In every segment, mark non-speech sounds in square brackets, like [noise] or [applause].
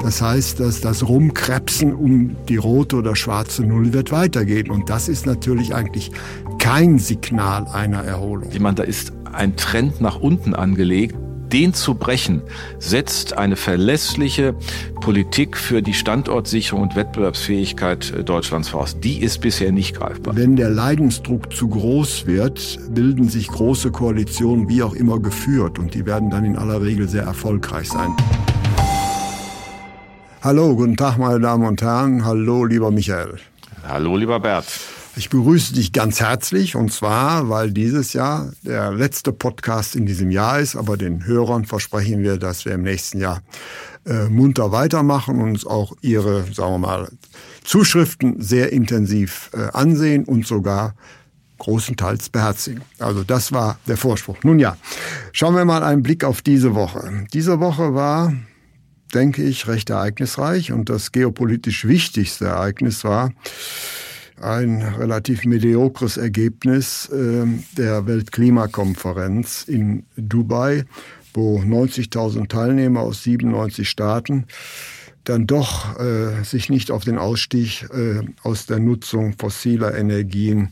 Das heißt, dass das Rumkrebsen um die rote oder schwarze Null wird weitergehen. Und das ist natürlich eigentlich kein Signal einer Erholung. Ich meine, da ist ein Trend nach unten angelegt. Den zu brechen, setzt eine verlässliche Politik für die Standortsicherung und Wettbewerbsfähigkeit äh, Deutschlands voraus. Die ist bisher nicht greifbar. Wenn der Leidensdruck zu groß wird, bilden sich große Koalitionen wie auch immer geführt und die werden dann in aller Regel sehr erfolgreich sein. Hallo, guten Tag, meine Damen und Herren. Hallo, lieber Michael. Hallo, lieber Bert. Ich begrüße dich ganz herzlich und zwar, weil dieses Jahr der letzte Podcast in diesem Jahr ist, aber den Hörern versprechen wir, dass wir im nächsten Jahr äh, munter weitermachen und uns auch ihre, sagen wir mal, Zuschriften sehr intensiv äh, ansehen und sogar großenteils beherzigen. Also das war der Vorspruch. Nun ja, schauen wir mal einen Blick auf diese Woche. Diese Woche war denke ich, recht ereignisreich. Und das geopolitisch wichtigste Ereignis war ein relativ mediokres Ergebnis äh, der Weltklimakonferenz in Dubai, wo 90.000 Teilnehmer aus 97 Staaten dann doch äh, sich nicht auf den Ausstieg äh, aus der Nutzung fossiler Energien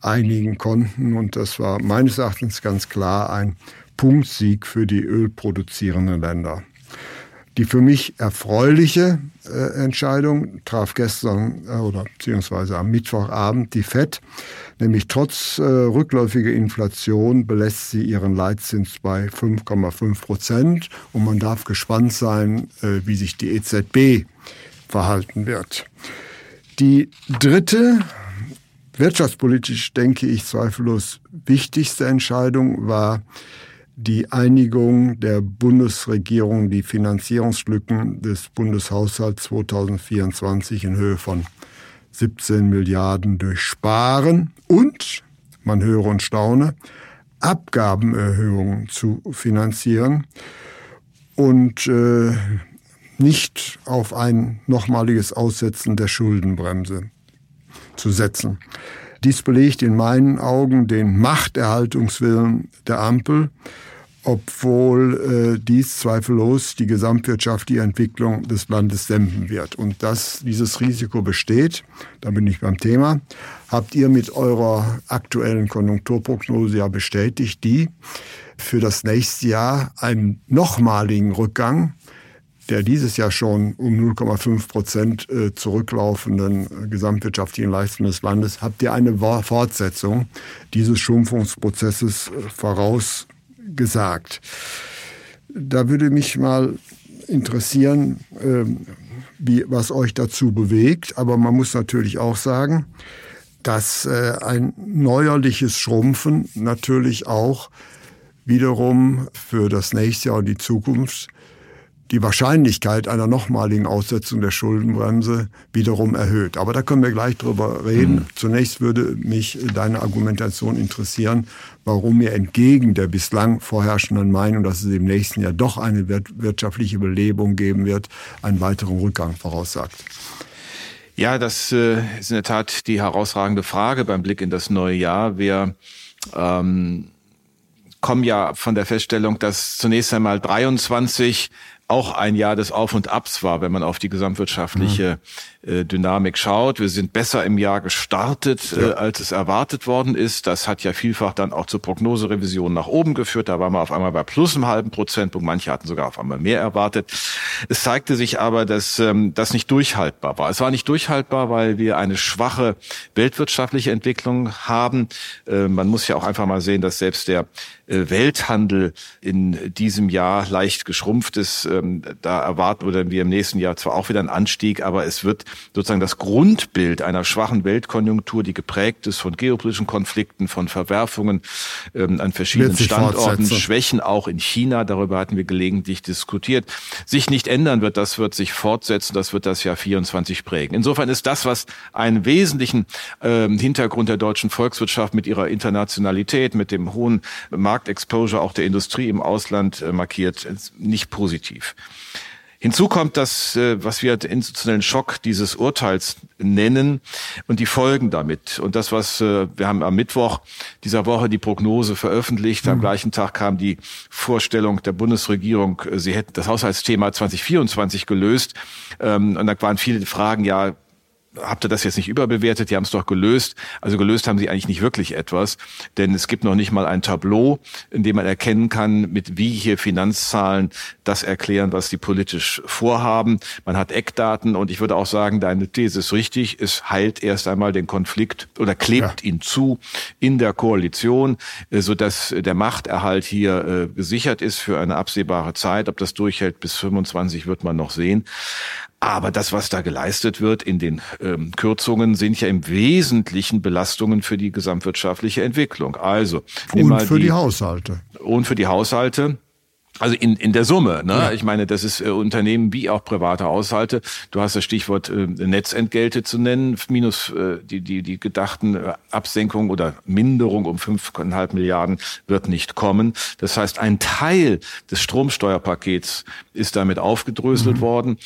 einigen konnten. Und das war meines Erachtens ganz klar ein Punktsieg für die ölproduzierenden Länder. Die für mich erfreuliche äh, Entscheidung traf gestern äh, oder beziehungsweise am Mittwochabend die FED, nämlich trotz äh, rückläufiger Inflation belässt sie ihren Leitzins bei 5,5 Prozent und man darf gespannt sein, äh, wie sich die EZB verhalten wird. Die dritte wirtschaftspolitisch, denke ich, zweifellos wichtigste Entscheidung war die Einigung der Bundesregierung, die Finanzierungslücken des Bundeshaushalts 2024 in Höhe von 17 Milliarden durch Sparen und, man höre und staune, Abgabenerhöhungen zu finanzieren und äh, nicht auf ein nochmaliges Aussetzen der Schuldenbremse zu setzen. Dies belegt in meinen Augen den Machterhaltungswillen der Ampel, obwohl äh, dies zweifellos die gesamtwirtschaftliche Entwicklung des Landes dämpfen wird. Und dass dieses Risiko besteht, da bin ich beim Thema, habt ihr mit eurer aktuellen Konjunkturprognose ja bestätigt, die für das nächste Jahr einen nochmaligen Rückgang der dieses Jahr schon um 0,5 Prozent äh, zurücklaufenden gesamtwirtschaftlichen Leistungen des Landes, habt ihr eine Fortsetzung dieses Schrumpfungsprozesses äh, vorausgesagt. Da würde mich mal interessieren, ähm, wie, was euch dazu bewegt. Aber man muss natürlich auch sagen, dass äh, ein neuerliches Schrumpfen natürlich auch wiederum für das nächste Jahr und die Zukunft die Wahrscheinlichkeit einer nochmaligen Aussetzung der Schuldenbremse wiederum erhöht. Aber da können wir gleich drüber reden. Mhm. Zunächst würde mich deine Argumentation interessieren, warum ihr entgegen der bislang vorherrschenden Meinung, dass es im nächsten Jahr doch eine wirtschaftliche Belebung geben wird, einen weiteren Rückgang voraussagt. Ja, das äh, ist in der Tat die herausragende Frage beim Blick in das neue Jahr. Wir ähm, kommen ja von der Feststellung, dass zunächst einmal 23 auch ein Jahr des Auf und Abs war, wenn man auf die gesamtwirtschaftliche mhm. äh, Dynamik schaut. Wir sind besser im Jahr gestartet, ja. äh, als es erwartet worden ist. Das hat ja vielfach dann auch zur Prognoserevision nach oben geführt. Da waren wir auf einmal bei plus einem halben Prozentpunkt. Manche hatten sogar auf einmal mehr erwartet. Es zeigte sich aber, dass ähm, das nicht durchhaltbar war. Es war nicht durchhaltbar, weil wir eine schwache weltwirtschaftliche Entwicklung haben. Äh, man muss ja auch einfach mal sehen, dass selbst der äh, Welthandel in diesem Jahr leicht geschrumpft ist. Äh, ähm, da erwarten oder wir im nächsten Jahr zwar auch wieder einen Anstieg, aber es wird sozusagen das Grundbild einer schwachen Weltkonjunktur, die geprägt ist von geopolitischen Konflikten, von Verwerfungen ähm, an verschiedenen Standorten, Schwächen auch in China, darüber hatten wir gelegentlich diskutiert, sich nicht ändern wird. Das wird sich fortsetzen, das wird das Jahr 24 prägen. Insofern ist das, was einen wesentlichen ähm, Hintergrund der deutschen Volkswirtschaft mit ihrer Internationalität, mit dem hohen Marktexposure auch der Industrie im Ausland äh, markiert, nicht positiv. Hinzu kommt das, äh, was wir den institutionellen Schock dieses Urteils nennen und die Folgen damit. Und das, was äh, wir haben am Mittwoch dieser Woche die Prognose veröffentlicht. Am mhm. gleichen Tag kam die Vorstellung der Bundesregierung, sie hätten das Haushaltsthema 2024 gelöst. Ähm, und da waren viele Fragen, ja, habt ihr das jetzt nicht überbewertet, die haben es doch gelöst. Also gelöst haben sie eigentlich nicht wirklich etwas, denn es gibt noch nicht mal ein Tableau, in dem man erkennen kann, mit wie hier Finanzzahlen das erklären, was die politisch vorhaben. Man hat Eckdaten und ich würde auch sagen, deine These ist richtig. Es heilt erst einmal den Konflikt oder klebt ja. ihn zu in der Koalition, äh, so dass der Machterhalt hier äh, gesichert ist für eine absehbare Zeit. Ob das durchhält bis 25 wird man noch sehen. Aber das, was da geleistet wird in den ähm, Kürzungen, sind ja im Wesentlichen Belastungen für die gesamtwirtschaftliche Entwicklung. Also und für die, die Haushalte. Und für die Haushalte. Also in, in der Summe, ne? Ja. Ich meine, das ist äh, Unternehmen wie auch private Haushalte. Du hast das Stichwort äh, Netzentgelte zu nennen, minus äh, die, die, die gedachten äh, Absenkung oder Minderung um 5,5 Milliarden wird nicht kommen. Das heißt, ein Teil des Stromsteuerpakets ist damit aufgedröselt mhm. worden.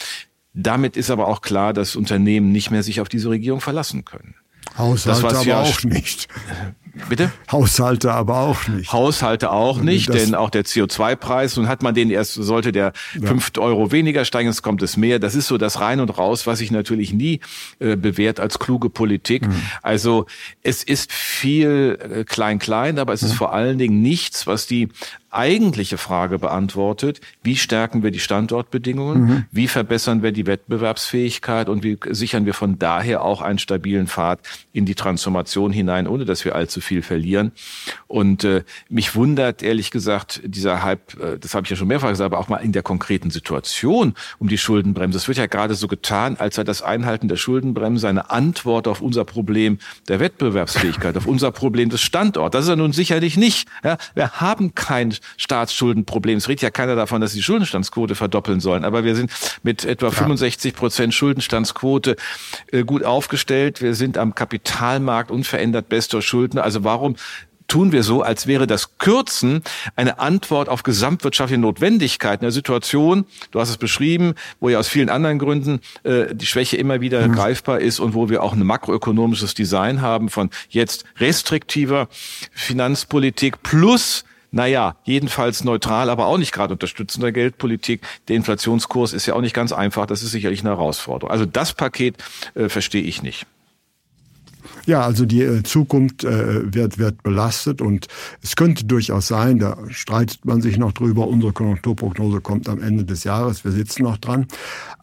Damit ist aber auch klar, dass Unternehmen nicht mehr sich auf diese Regierung verlassen können. Haushalte aber auch nicht. [laughs] Bitte? Haushalte aber auch nicht. Haushalte auch nicht, das denn auch der CO2-Preis, nun hat man den erst, sollte der ja. 5 Euro weniger steigen, jetzt kommt es mehr. Das ist so das Rein und Raus, was sich natürlich nie äh, bewährt als kluge Politik. Mhm. Also es ist viel klein-klein, äh, aber es ist mhm. vor allen Dingen nichts, was die eigentliche Frage beantwortet, wie stärken wir die Standortbedingungen, mhm. wie verbessern wir die Wettbewerbsfähigkeit und wie sichern wir von daher auch einen stabilen Pfad in die Transformation hinein, ohne dass wir allzu viel verlieren. Und äh, mich wundert ehrlich gesagt dieser Hype, äh, das habe ich ja schon mehrfach gesagt, aber auch mal in der konkreten Situation um die Schuldenbremse. Es wird ja gerade so getan, als sei das Einhalten der Schuldenbremse eine Antwort auf unser Problem der Wettbewerbsfähigkeit, auf unser Problem des Standorts. Das ist er nun sicherlich nicht. Ja, wir haben kein Staatsschuldenproblem. Es redet ja keiner davon, dass sie die Schuldenstandsquote verdoppeln sollen. Aber wir sind mit etwa ja. 65 Prozent Schuldenstandsquote äh, gut aufgestellt. Wir sind am Kapitalmarkt unverändert bester Schuldner. Also warum tun wir so, als wäre das Kürzen eine Antwort auf gesamtwirtschaftliche Notwendigkeiten der Situation, du hast es beschrieben, wo ja aus vielen anderen Gründen äh, die Schwäche immer wieder mhm. greifbar ist und wo wir auch ein makroökonomisches Design haben von jetzt restriktiver Finanzpolitik plus naja, jedenfalls neutral, aber auch nicht gerade unterstützender Geldpolitik. Der Inflationskurs ist ja auch nicht ganz einfach. Das ist sicherlich eine Herausforderung. Also das Paket äh, verstehe ich nicht. Ja, also die äh, Zukunft äh, wird, wird belastet und es könnte durchaus sein, da streitet man sich noch drüber, unsere Konjunkturprognose kommt am Ende des Jahres, wir sitzen noch dran,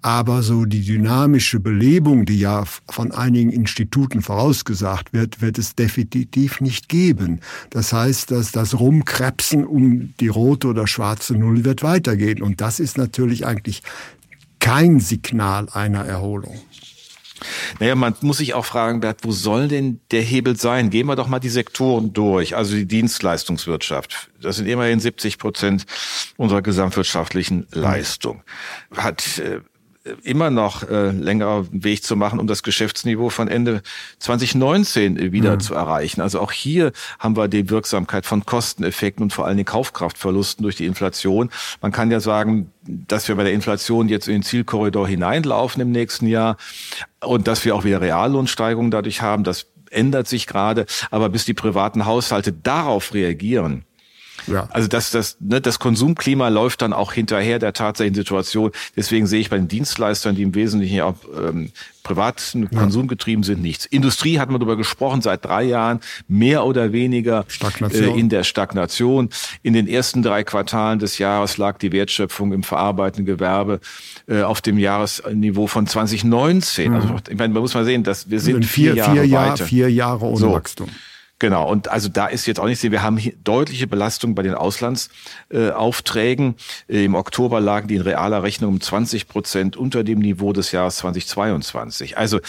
aber so die dynamische Belebung, die ja von einigen Instituten vorausgesagt wird, wird es definitiv nicht geben. Das heißt, dass das Rumkrebsen um die rote oder schwarze Null wird weitergehen und das ist natürlich eigentlich kein Signal einer Erholung. Naja, man muss sich auch fragen, Bert, wo soll denn der Hebel sein? Gehen wir doch mal die Sektoren durch, also die Dienstleistungswirtschaft. Das sind immerhin 70 Prozent unserer gesamtwirtschaftlichen Leistung. Hat äh, immer noch äh, längerer Weg zu machen, um das Geschäftsniveau von Ende 2019 wieder mhm. zu erreichen. Also auch hier haben wir die Wirksamkeit von Kosteneffekten und vor allem den Kaufkraftverlusten durch die Inflation. Man kann ja sagen, dass wir bei der Inflation jetzt in den Zielkorridor hineinlaufen im nächsten Jahr und dass wir auch wieder Reallohnsteigerungen dadurch haben. Das ändert sich gerade. Aber bis die privaten Haushalte darauf reagieren, ja. Also das, das, ne, das Konsumklima läuft dann auch hinterher der tatsächlichen Situation. Deswegen sehe ich bei den Dienstleistern, die im Wesentlichen auch ähm, privaten Konsum getrieben sind, nichts. Industrie hat man darüber gesprochen seit drei Jahren, mehr oder weniger äh, in der Stagnation. In den ersten drei Quartalen des Jahres lag die Wertschöpfung im verarbeitenden Gewerbe äh, auf dem Jahresniveau von 2019. Mhm. Also ich meine, man muss mal sehen, dass wir sind vier, vier Jahre vier weiter. vier Jahre ohne so. Wachstum. Genau, und also da ist jetzt auch nichts, wir haben hier deutliche Belastung bei den Auslandsaufträgen. Äh, Im Oktober lagen die in realer Rechnung um 20 Prozent unter dem Niveau des Jahres 2022. Also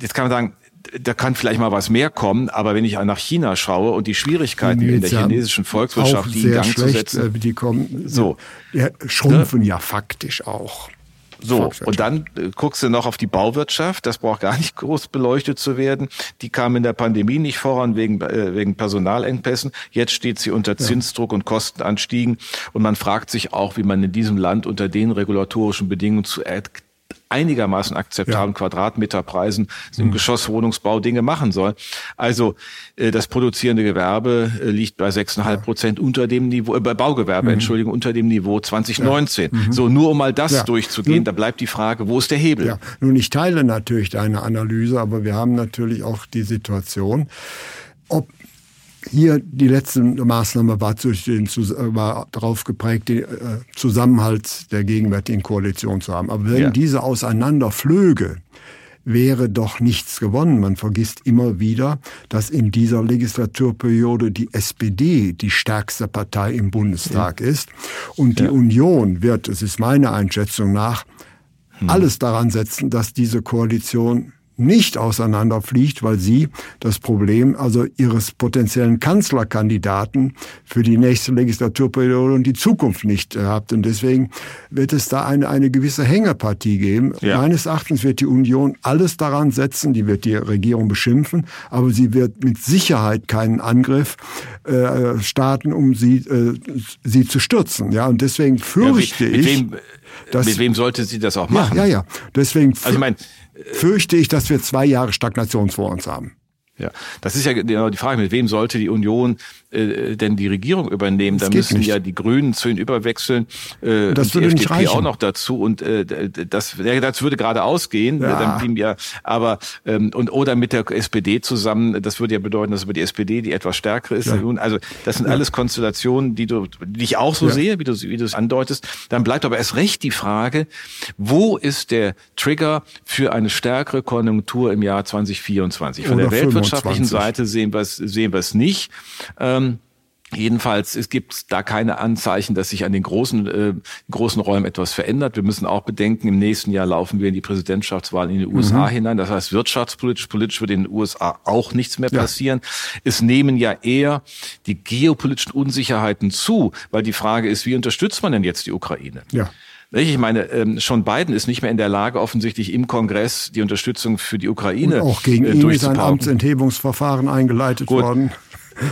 jetzt kann man sagen, da kann vielleicht mal was mehr kommen, aber wenn ich nach China schaue und die Schwierigkeiten in der chinesischen Volkswirtschaft, die in Gang schlecht, zu setzen, äh, die kommen, so, ja, schrumpfen ne? ja faktisch auch. So, und dann äh, guckst du noch auf die Bauwirtschaft, das braucht gar nicht groß beleuchtet zu werden. Die kam in der Pandemie nicht voran wegen, äh, wegen Personalengpässen. Jetzt steht sie unter Zinsdruck und Kostenanstiegen. Und man fragt sich auch, wie man in diesem Land unter den regulatorischen Bedingungen zu einigermaßen akzeptablen ja. Quadratmeterpreisen im mhm. Geschosswohnungsbau Dinge machen soll. Also äh, das produzierende Gewerbe äh, liegt bei 6,5 Prozent ja. unter dem Niveau, äh, bei Baugewerbe, mhm. Entschuldigung, unter dem Niveau 2019. Ja. Mhm. So, nur um mal das durchzugehen, da bleibt die Frage, wo ist der Hebel? Ja. Nun, ich teile natürlich deine Analyse, aber wir haben natürlich auch die Situation, ob hier die letzte Maßnahme war, durch den, war darauf geprägt, den äh, Zusammenhalt der gegenwärtigen Koalition zu haben. Aber wenn ja. diese auseinanderflöge, wäre doch nichts gewonnen. Man vergisst immer wieder, dass in dieser Legislaturperiode die SPD die stärkste Partei im Bundestag ja. ist. Und die ja. Union wird, es ist meine Einschätzung nach, hm. alles daran setzen, dass diese Koalition nicht auseinanderfliegt, weil sie das Problem also ihres potenziellen Kanzlerkandidaten für die nächste Legislaturperiode und die Zukunft nicht habt. Und deswegen wird es da eine, eine gewisse Hängepartie geben. Ja. Meines Erachtens wird die Union alles daran setzen, die wird die Regierung beschimpfen, aber sie wird mit Sicherheit keinen Angriff äh, starten, um sie, äh, sie zu stürzen. Ja, und deswegen fürchte ja, mit ich. Wem, dass, mit wem sollte sie das auch machen? Ja, ja, ja. Deswegen also ich mein, fürchte ich, dass wir zwei Jahre Stagnation vor uns haben. Ja, das ist ja genau die Frage, mit wem sollte die Union äh, denn die Regierung übernehmen? Das da müssen nicht. ja die Grünen zu ihnen überwechseln äh, das und die FDP auch noch dazu und äh, das, das würde gerade ausgehen, ja. dann blieben ja, aber ähm, und oder mit der SPD zusammen, das würde ja bedeuten, dass über die SPD die etwas stärkere ist. Ja. Also das sind ja. alles Konstellationen, die du, die ich auch so sehe, wie du wie du es andeutest. Dann bleibt aber erst recht die Frage, wo ist der Trigger für eine stärkere Konjunktur im Jahr 2024? Von oder der weltwirtschaftlichen 25. Seite sehen wir es sehen wir es nicht. Ähm, Jedenfalls, es gibt da keine Anzeichen, dass sich an den großen, äh, großen Räumen etwas verändert. Wir müssen auch bedenken, im nächsten Jahr laufen wir in die Präsidentschaftswahl in die USA mhm. hinein. Das heißt, wirtschaftspolitisch, politisch wird in den USA auch nichts mehr passieren. Ja. Es nehmen ja eher die geopolitischen Unsicherheiten zu, weil die Frage ist, wie unterstützt man denn jetzt die Ukraine? Ja. Ich meine, ähm, schon Biden ist nicht mehr in der Lage, offensichtlich im Kongress die Unterstützung für die Ukraine Und auch gegen äh, ihn ist ein Amtsenthebungsverfahren eingeleitet Gut. worden.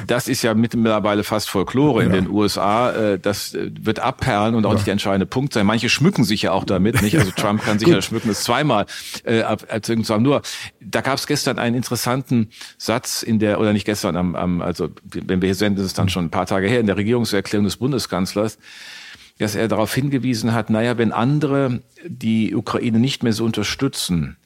Das ist ja mittlerweile fast Folklore ja. in den USA. Äh, das äh, wird abperlen und auch ja. nicht der entscheidende Punkt sein. Manche schmücken sich ja auch damit, nicht? Also [laughs] Trump kann sich ja schmücken, das zweimal äh, erzeugen. Nur, da gab es gestern einen interessanten Satz in der, oder nicht gestern, am, am, also wenn wir hier senden, ist es dann schon ein paar Tage her, in der Regierungserklärung des Bundeskanzlers, dass er darauf hingewiesen hat, naja, wenn andere die Ukraine nicht mehr so unterstützen,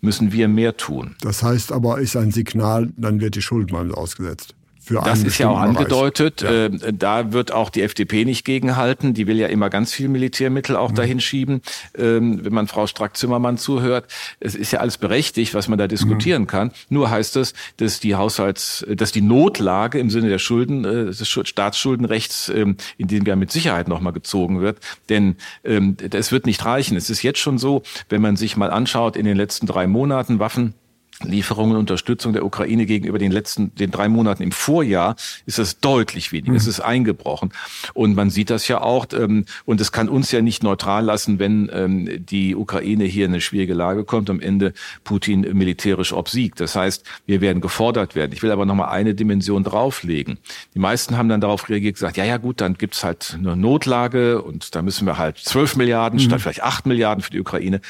müssen wir mehr tun. Das heißt aber, ist ein Signal, dann wird die Schuld mal ausgesetzt. Für das ist ja auch angedeutet. Ja. Äh, da wird auch die FDP nicht gegenhalten. Die will ja immer ganz viel Militärmittel auch mhm. dahin schieben. Ähm, wenn man Frau Strack-Zimmermann zuhört, es ist ja alles berechtigt, was man da diskutieren mhm. kann. Nur heißt es, dass die Haushalts, dass die Notlage im Sinne der Schulden, äh, des Staatsschuldenrechts, ähm, in dem ja mit Sicherheit nochmal gezogen wird. Denn ähm, es wird nicht reichen. Es ist jetzt schon so, wenn man sich mal anschaut, in den letzten drei Monaten Waffen Lieferungen, Unterstützung der Ukraine gegenüber den letzten, den drei Monaten im Vorjahr ist das deutlich weniger. Mhm. Es ist eingebrochen. Und man sieht das ja auch. Ähm, und es kann uns ja nicht neutral lassen, wenn ähm, die Ukraine hier in eine schwierige Lage kommt, am Ende Putin militärisch obsiegt. Das heißt, wir werden gefordert werden. Ich will aber nochmal eine Dimension drauflegen. Die meisten haben dann darauf reagiert, gesagt, ja, ja, gut, dann gibt's halt eine Notlage und da müssen wir halt zwölf Milliarden mhm. statt vielleicht acht Milliarden für die Ukraine.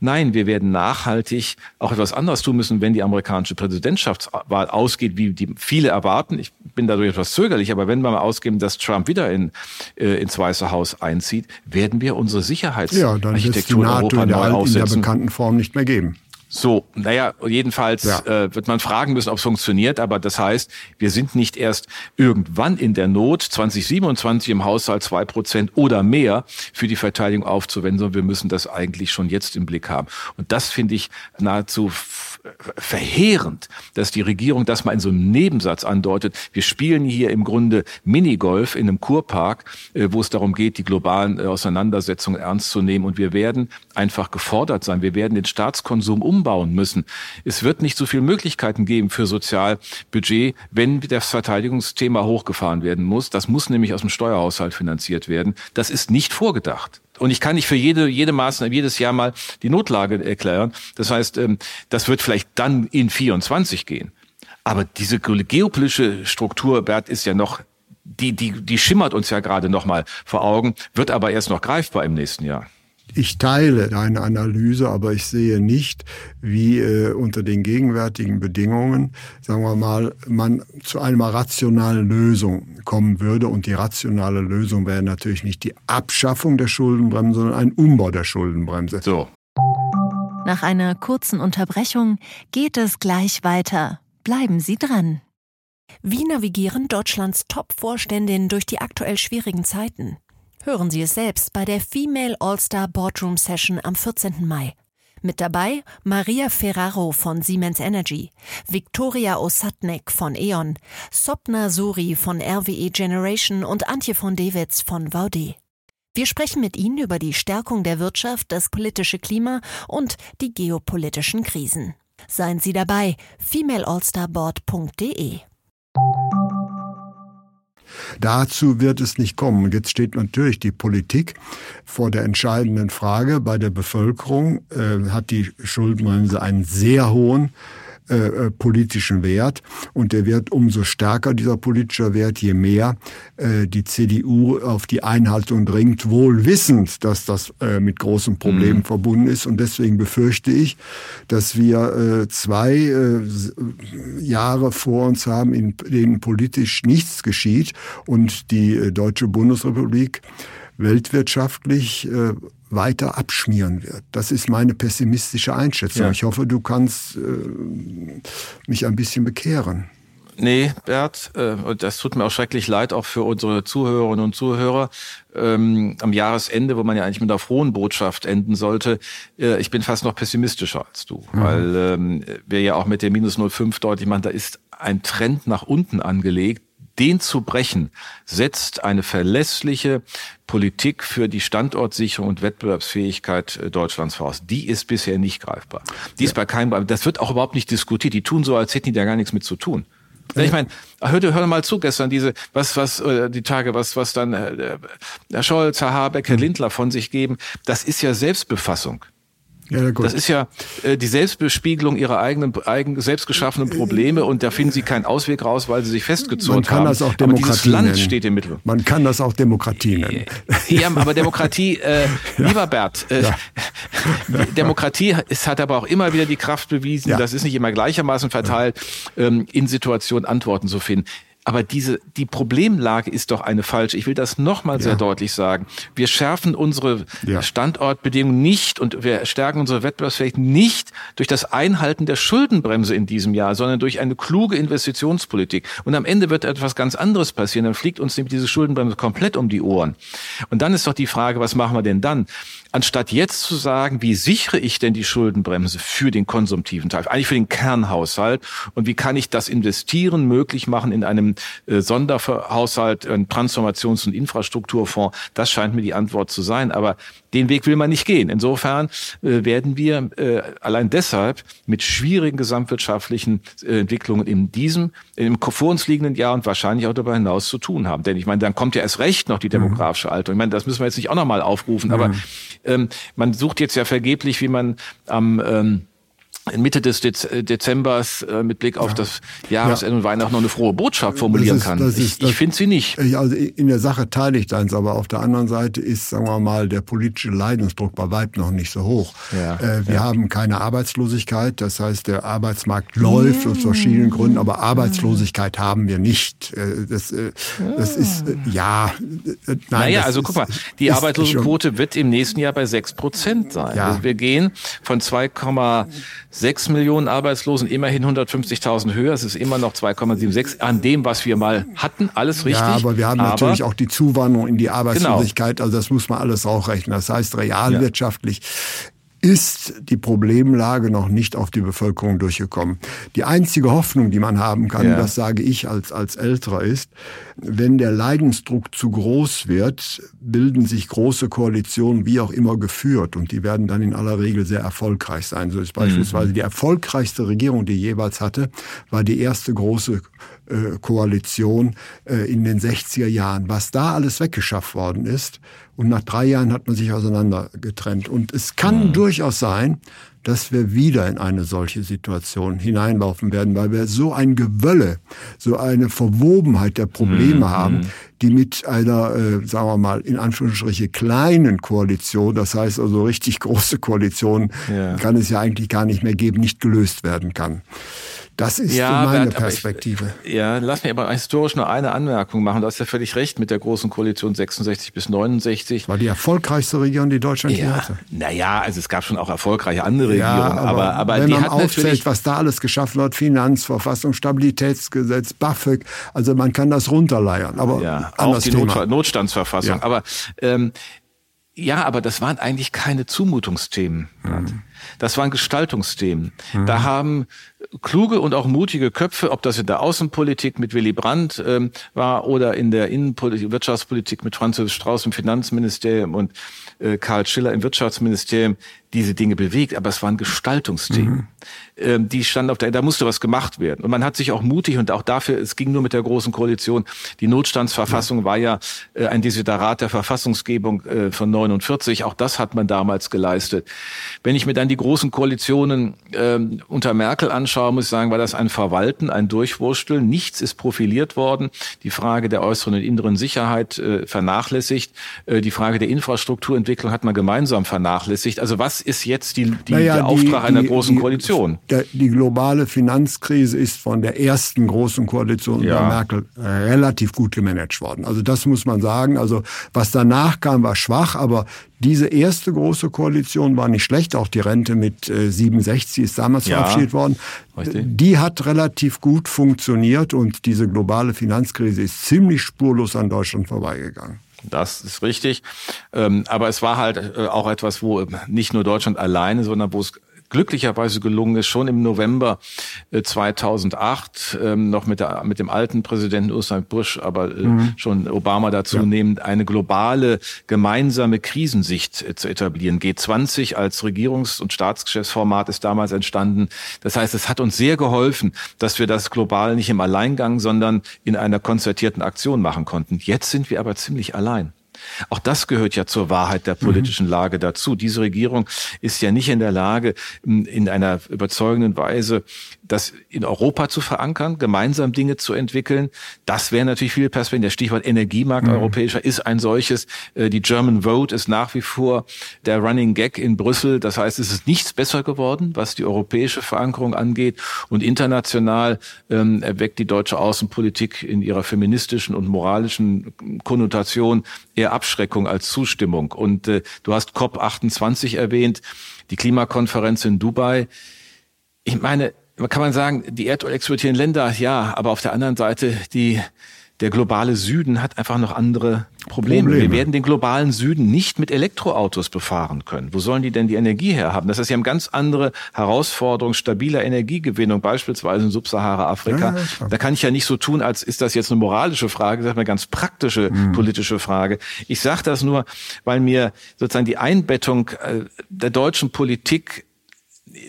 Nein, wir werden nachhaltig auch etwas anderes tun müssen, wenn die amerikanische Präsidentschaftswahl ausgeht, wie die viele erwarten. Ich bin dadurch etwas zögerlich, aber wenn wir mal ausgeben, dass Trump wieder in, äh, ins Weiße Haus einzieht, werden wir unsere Sicherheitsarchitektur ja, in neu in der bekannten Form nicht mehr geben. So, naja, jedenfalls ja. äh, wird man fragen müssen, ob es funktioniert, aber das heißt, wir sind nicht erst irgendwann in der Not, 2027 im Haushalt zwei Prozent oder mehr für die Verteidigung aufzuwenden, sondern wir müssen das eigentlich schon jetzt im Blick haben. Und das finde ich nahezu verheerend, dass die Regierung das mal in so einem Nebensatz andeutet. Wir spielen hier im Grunde Minigolf in einem Kurpark, äh, wo es darum geht, die globalen äh, Auseinandersetzungen ernst zu nehmen. Und wir werden einfach gefordert sein. Wir werden den Staatskonsum umbauen müssen. Es wird nicht so viele Möglichkeiten geben für Sozialbudget, wenn das Verteidigungsthema hochgefahren werden muss. Das muss nämlich aus dem Steuerhaushalt finanziert werden. Das ist nicht vorgedacht. Und ich kann nicht für jede, jede Maßnahme jedes Jahr mal die Notlage erklären. Das heißt, ähm, das wird vielleicht dann in 24 gehen. Aber diese geopolitische Struktur, Bert, ist ja noch, die, die, die schimmert uns ja gerade noch mal vor Augen, wird aber erst noch greifbar im nächsten Jahr. Ich teile deine Analyse, aber ich sehe nicht, wie äh, unter den gegenwärtigen Bedingungen, sagen wir mal, man zu einer rationalen Lösung kommen würde. Und die rationale Lösung wäre natürlich nicht die Abschaffung der Schuldenbremse, sondern ein Umbau der Schuldenbremse. So. Nach einer kurzen Unterbrechung geht es gleich weiter. Bleiben Sie dran. Wie navigieren Deutschlands Top-Vorständinnen durch die aktuell schwierigen Zeiten? Hören Sie es selbst bei der Female All-Star Boardroom Session am 14. Mai. Mit dabei Maria Ferraro von Siemens Energy, Viktoria Osatnek von E.ON, Sopna Suri von RWE Generation und Antje von Dewitz von VD. Wir sprechen mit Ihnen über die Stärkung der Wirtschaft, das politische Klima und die geopolitischen Krisen. Seien Sie dabei, femaleallstarboard.de. Dazu wird es nicht kommen. Jetzt steht natürlich die Politik vor der entscheidenden Frage bei der Bevölkerung. Äh, hat die Schuldenbremse einen sehr hohen äh, äh, politischen Wert und der wird umso stärker, dieser politische Wert, je mehr äh, die CDU auf die Einhaltung dringt, wohl wissend, dass das äh, mit großen Problemen mhm. verbunden ist und deswegen befürchte ich, dass wir äh, zwei äh, Jahre vor uns haben, in denen politisch nichts geschieht und die äh, Deutsche Bundesrepublik weltwirtschaftlich äh, weiter abschmieren wird. Das ist meine pessimistische Einschätzung. Ja. Ich hoffe, du kannst äh, mich ein bisschen bekehren. Nee, Bert, äh, und das tut mir auch schrecklich leid, auch für unsere Zuhörerinnen und Zuhörer. Ähm, am Jahresende, wo man ja eigentlich mit einer frohen Botschaft enden sollte, äh, ich bin fast noch pessimistischer als du, mhm. weil ähm, wir ja auch mit der minus 0,5 deutlich machen, da ist ein Trend nach unten angelegt, den zu brechen, setzt eine verlässliche Politik für die Standortsicherung und Wettbewerbsfähigkeit äh, Deutschlands voraus. Die ist bisher nicht greifbar. Die ja. ist bei keinem, das wird auch überhaupt nicht diskutiert. Die tun so, als hätten die da gar nichts mit zu tun. Ich meine, hör, hör mal zu gestern diese, was, was, äh, die Tage, was, was dann äh, Herr Scholz, Herr Habeck, Herr hm. Lindler von sich geben, das ist ja Selbstbefassung. Ja. Das ist ja äh, die Selbstbespiegelung ihrer eigenen eigen, selbstgeschaffenen Probleme und da finden sie keinen Ausweg raus, weil sie sich festgezogen haben. Man kann haben. das auch Demokratie aber dieses Land nennen. steht im Mittel. Man kann das auch Demokratie nennen. Ja, aber Demokratie, äh, [laughs] ja. lieber Bert, äh, ja. [laughs] Demokratie ist, hat aber auch immer wieder die Kraft bewiesen, das ist nicht immer gleichermaßen verteilt, ähm, in Situationen Antworten zu finden. Aber diese, die Problemlage ist doch eine falsche. Ich will das nochmal ja. sehr deutlich sagen. Wir schärfen unsere ja. Standortbedingungen nicht und wir stärken unsere Wettbewerbsfähigkeit nicht durch das Einhalten der Schuldenbremse in diesem Jahr, sondern durch eine kluge Investitionspolitik. Und am Ende wird etwas ganz anderes passieren. Dann fliegt uns nämlich diese Schuldenbremse komplett um die Ohren. Und dann ist doch die Frage, was machen wir denn dann? Anstatt jetzt zu sagen, wie sichere ich denn die Schuldenbremse für den konsumtiven Teil, eigentlich für den Kernhaushalt und wie kann ich das Investieren möglich machen in einem äh, Sonderhaushalt, ein Transformations- und Infrastrukturfonds, das scheint mir die Antwort zu sein. Aber den Weg will man nicht gehen. Insofern äh, werden wir äh, allein deshalb mit schwierigen gesamtwirtschaftlichen äh, Entwicklungen in diesem, im vor uns liegenden Jahr und wahrscheinlich auch darüber hinaus zu tun haben. Denn ich meine, dann kommt ja erst recht noch die mhm. demografische Alterung. Ich meine, das müssen wir jetzt nicht auch nochmal aufrufen, aber mhm. Ähm, man sucht jetzt ja vergeblich, wie man am ähm, Mitte des Dez äh, Dezembers äh, mit Blick auf ja. das Jahresende ja. und Weihnachten noch eine frohe Botschaft formulieren ist, kann. Ist, ich, ich finde sie nicht. Also in der Sache teile ich deins, aber auf der anderen Seite ist, sagen wir mal, der politische Leidensdruck bei Weib noch nicht so hoch. Ja. Äh, wir haben keine Arbeitslosigkeit, das heißt, der Arbeitsmarkt läuft aus verschiedenen Gründen, aber Arbeitslosigkeit haben wir nicht. Äh, das, äh, das ist, äh, ja, nein. Naja, also guck mal, die Arbeitslosenquote wird im nächsten Jahr bei sechs Prozent sein. Ja. Also wir gehen von 2, 6 Millionen Arbeitslosen, immerhin 150.000 höher. Es ist immer noch 2,76 an dem, was wir mal hatten. Alles richtig. Ja, aber wir haben aber, natürlich auch die Zuwanderung in die Arbeitslosigkeit. Genau. Also das muss man alles auch rechnen. Das heißt, realwirtschaftlich ja ist die Problemlage noch nicht auf die Bevölkerung durchgekommen. Die einzige Hoffnung, die man haben kann, ja. das sage ich als, als Älterer, ist, wenn der Leidensdruck zu groß wird, bilden sich große Koalitionen, wie auch immer geführt. Und die werden dann in aller Regel sehr erfolgreich sein. So ist beispielsweise mhm. die erfolgreichste Regierung, die jeweils hatte, war die erste große äh, Koalition äh, in den 60er Jahren. Was da alles weggeschafft worden ist, und nach drei Jahren hat man sich auseinandergetrennt. Und es kann mhm. durchaus sein, dass wir wieder in eine solche Situation hineinlaufen werden, weil wir so ein Gewölle, so eine Verwobenheit der Probleme mhm. haben, die mit einer, äh, sagen wir mal, in Anführungsstriche kleinen Koalition, das heißt also richtig große Koalition, ja. kann es ja eigentlich gar nicht mehr geben, nicht gelöst werden kann. Das ist ja, meine Bert, Perspektive. Ich, ja, lass mich aber historisch nur eine Anmerkung machen. Du hast ja völlig recht mit der großen Koalition 66 bis 69. War die erfolgreichste Regierung, die Deutschland ja, hatte. Naja, also es gab schon auch erfolgreiche andere ja, Regierungen. Aber, aber, aber wenn man aufzählt, was da alles geschaffen wird, Finanzverfassung, Stabilitätsgesetz, BAföG, also man kann das runterleiern. Aber ja, auch die Not Notstandsverfassung. Ja. Aber ähm, ja, aber das waren eigentlich keine Zumutungsthemen. Mhm. Das waren Gestaltungsthemen. Mhm. Da haben kluge und auch mutige Köpfe, ob das in der Außenpolitik mit Willy Brandt ähm, war oder in der Innenpolitik, Wirtschaftspolitik mit Franz Strauß im Finanzministerium und äh, Karl Schiller im Wirtschaftsministerium, diese Dinge bewegt, aber es waren Gestaltungsthemen. Mhm. Ähm, die standen auf der, da musste was gemacht werden. Und man hat sich auch mutig und auch dafür, es ging nur mit der großen Koalition. Die Notstandsverfassung ja. war ja äh, ein Desiderat der Verfassungsgebung äh, von 49. Auch das hat man damals geleistet. Wenn ich mir dann die großen Koalitionen äh, unter Merkel anschaue, muss ich sagen, war das ein Verwalten, ein Durchwursteln. Nichts ist profiliert worden. Die Frage der äußeren und inneren Sicherheit äh, vernachlässigt. Äh, die Frage der Infrastrukturentwicklung hat man gemeinsam vernachlässigt. Also was ist jetzt die, die naja, der Auftrag die, einer großen die, Koalition? Der, die globale Finanzkrise ist von der ersten großen Koalition ja. unter Merkel relativ gut gemanagt worden. Also das muss man sagen. Also was danach kam, war schwach, aber diese erste große Koalition war nicht schlecht. Auch die Rente mit äh, 67 ist damals ja, verabschiedet worden. Richtig. Die hat relativ gut funktioniert und diese globale Finanzkrise ist ziemlich spurlos an Deutschland vorbeigegangen. Das ist richtig. Ähm, aber es war halt äh, auch etwas, wo nicht nur Deutschland alleine, sondern wo es glücklicherweise gelungen ist, schon im November 2008 äh, ähm, noch mit, der, mit dem alten Präsidenten Ursula Bush, aber äh, mhm. schon Obama dazu ja. nehmend, eine globale gemeinsame Krisensicht äh, zu etablieren. G20 als Regierungs- und Staatsgeschäftsformat ist damals entstanden. Das heißt, es hat uns sehr geholfen, dass wir das global nicht im Alleingang, sondern in einer konzertierten Aktion machen konnten. Jetzt sind wir aber ziemlich allein. Auch das gehört ja zur Wahrheit der politischen Lage dazu. Diese Regierung ist ja nicht in der Lage, in einer überzeugenden Weise das in Europa zu verankern, gemeinsam Dinge zu entwickeln. Das wäre natürlich viel Perspektive. Der Stichwort Energiemarkt mhm. europäischer ist ein solches. Äh, die German Vote ist nach wie vor der Running Gag in Brüssel. Das heißt, es ist nichts besser geworden, was die europäische Verankerung angeht. Und international ähm, erweckt die deutsche Außenpolitik in ihrer feministischen und moralischen Konnotation eher Abschreckung als Zustimmung. Und äh, du hast COP28 erwähnt, die Klimakonferenz in Dubai. Ich meine, kann man sagen, die Erdöl exportierenden Länder, ja, aber auf der anderen Seite die der globale Süden hat einfach noch andere Probleme. Probleme. Wir werden den globalen Süden nicht mit Elektroautos befahren können. Wo sollen die denn die Energie herhaben? Das heißt, sie haben ganz andere Herausforderungen stabiler Energiegewinnung, beispielsweise in Subsahara-Afrika. Ja, da kann ich ja nicht so tun, als ist das jetzt eine moralische Frage, das ist eine ganz praktische mhm. politische Frage. Ich sage das nur, weil mir sozusagen die Einbettung äh, der deutschen Politik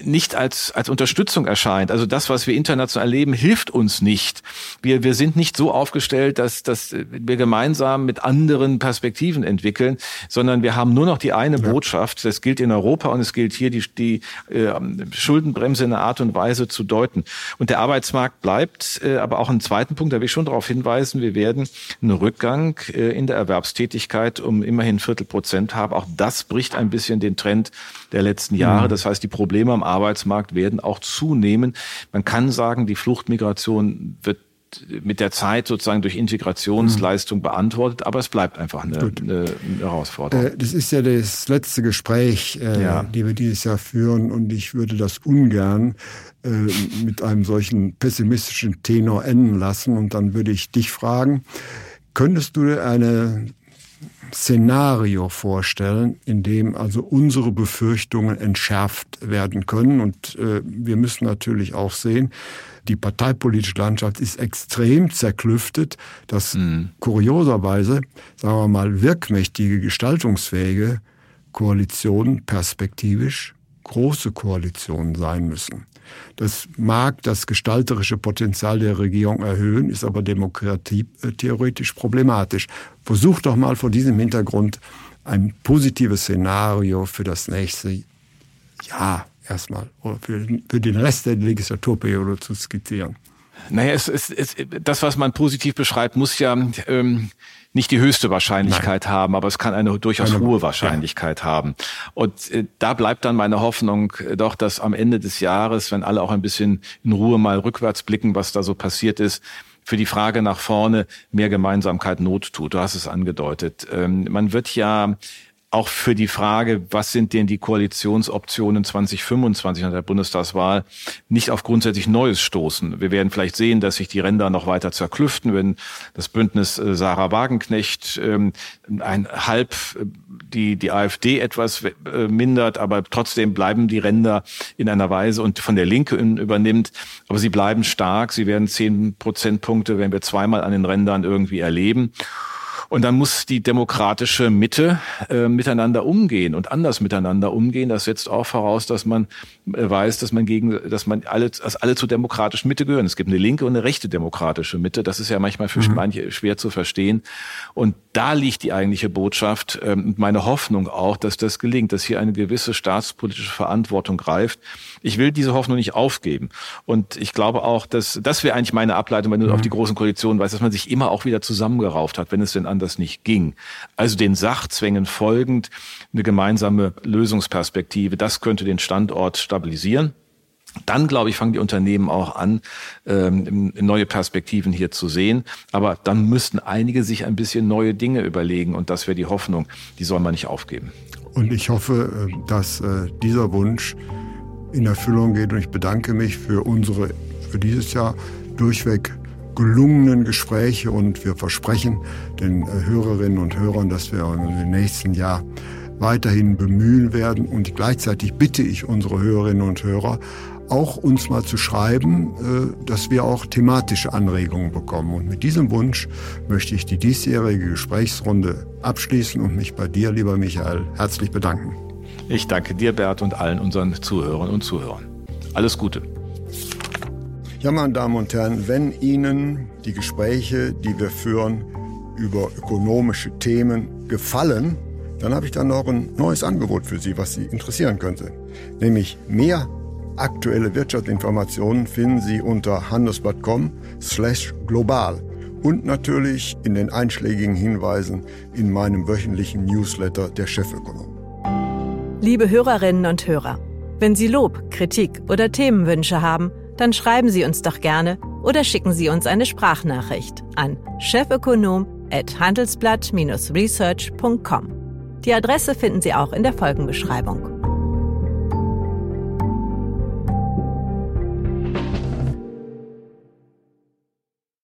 nicht als, als Unterstützung erscheint. Also das, was wir international erleben, hilft uns nicht. Wir, wir sind nicht so aufgestellt, dass, dass wir gemeinsam mit anderen Perspektiven entwickeln, sondern wir haben nur noch die eine ja. Botschaft. Das gilt in Europa und es gilt hier, die, die äh, Schuldenbremse in einer Art und Weise zu deuten. Und der Arbeitsmarkt bleibt, äh, aber auch einen zweiten Punkt, da will ich schon darauf hinweisen, wir werden einen Rückgang äh, in der Erwerbstätigkeit um immerhin Viertel Prozent haben. Auch das bricht ein bisschen den Trend der letzten Jahre. Mhm. Das heißt, die Probleme am Arbeitsmarkt werden auch zunehmen. Man kann sagen, die Fluchtmigration wird mit der Zeit sozusagen durch Integrationsleistung beantwortet, aber es bleibt einfach eine, eine, Herausforderung. Äh, das ist ja das letzte Gespräch, äh, ja. die wir dieses Jahr führen und ich würde das ungern äh, mit einem solchen pessimistischen Tenor enden lassen und dann würde ich dich fragen, könntest du eine Szenario vorstellen, in dem also unsere Befürchtungen entschärft werden können. Und äh, wir müssen natürlich auch sehen, die parteipolitische Landschaft ist extrem zerklüftet, dass mhm. kurioserweise, sagen wir mal, wirkmächtige, gestaltungsfähige Koalitionen perspektivisch große Koalitionen sein müssen. Das mag das gestalterische Potenzial der Regierung erhöhen, ist aber demokratietheoretisch problematisch. Versucht doch mal vor diesem Hintergrund ein positives Szenario für das nächste Jahr erstmal oder für, für den Rest der Legislaturperiode zu skizzieren. Naja, es, es, es, das, was man positiv beschreibt, muss ja ähm, nicht die höchste Wahrscheinlichkeit Nein. haben, aber es kann eine durchaus eine, hohe Wahrscheinlichkeit ja. haben. Und äh, da bleibt dann meine Hoffnung äh, doch, dass am Ende des Jahres, wenn alle auch ein bisschen in Ruhe mal rückwärts blicken, was da so passiert ist, für die Frage nach vorne mehr Gemeinsamkeit Not tut. Du hast es angedeutet. Ähm, man wird ja auch für die Frage, was sind denn die Koalitionsoptionen 2025 nach der Bundestagswahl, nicht auf grundsätzlich Neues stoßen. Wir werden vielleicht sehen, dass sich die Ränder noch weiter zerklüften, wenn das Bündnis äh, Sarah Wagenknecht ähm, ein halb äh, die, die AfD etwas äh, mindert, aber trotzdem bleiben die Ränder in einer Weise und von der Linke übernimmt. Aber sie bleiben stark. Sie werden zehn Prozentpunkte, wenn wir zweimal an den Rändern irgendwie erleben. Und dann muss die demokratische Mitte äh, miteinander umgehen und anders miteinander umgehen. Das setzt auch voraus, dass man äh, weiß, dass man gegen, dass man alle, dass alle zur demokratischen Mitte gehören. Es gibt eine linke und eine rechte demokratische Mitte. Das ist ja manchmal für mhm. manche schwer zu verstehen. Und da liegt die eigentliche Botschaft ähm, und meine Hoffnung auch, dass das gelingt, dass hier eine gewisse staatspolitische Verantwortung greift. Ich will diese Hoffnung nicht aufgeben. Und ich glaube auch, dass das wäre eigentlich meine Ableitung, wenn du mhm. auf die großen Koalitionen weißt, dass man sich immer auch wieder zusammengerauft hat, wenn es denn anders nicht ging. Also den Sachzwängen folgend eine gemeinsame Lösungsperspektive, das könnte den Standort stabilisieren. Dann, glaube ich, fangen die Unternehmen auch an, ähm, neue Perspektiven hier zu sehen. Aber dann müssten einige sich ein bisschen neue Dinge überlegen. Und das wäre die Hoffnung. Die soll man nicht aufgeben. Und ich hoffe, äh, dass äh, dieser Wunsch in Erfüllung geht. Und ich bedanke mich für unsere, für dieses Jahr durchweg gelungenen Gespräche und wir versprechen den äh, Hörerinnen und Hörern, dass wir im nächsten Jahr weiterhin bemühen werden. Und gleichzeitig bitte ich unsere Hörerinnen und Hörer, auch uns mal zu schreiben, äh, dass wir auch thematische Anregungen bekommen. Und mit diesem Wunsch möchte ich die diesjährige Gesprächsrunde abschließen und mich bei dir, lieber Michael, herzlich bedanken. Ich danke dir, Bert, und allen unseren Zuhörern und Zuhörern. Alles Gute. Ja, meine Damen und Herren, wenn Ihnen die Gespräche, die wir führen über ökonomische Themen gefallen, dann habe ich dann noch ein neues Angebot für Sie, was Sie interessieren könnte. Nämlich mehr aktuelle Wirtschaftsinformationen finden Sie unter handelsblatt.com slash global und natürlich in den einschlägigen Hinweisen in meinem wöchentlichen Newsletter der Chefökonom. Liebe Hörerinnen und Hörer, wenn Sie Lob, Kritik oder Themenwünsche haben, dann schreiben Sie uns doch gerne oder schicken Sie uns eine Sprachnachricht an chefökonom@handelsblatt-research.com. Die Adresse finden Sie auch in der Folgenbeschreibung.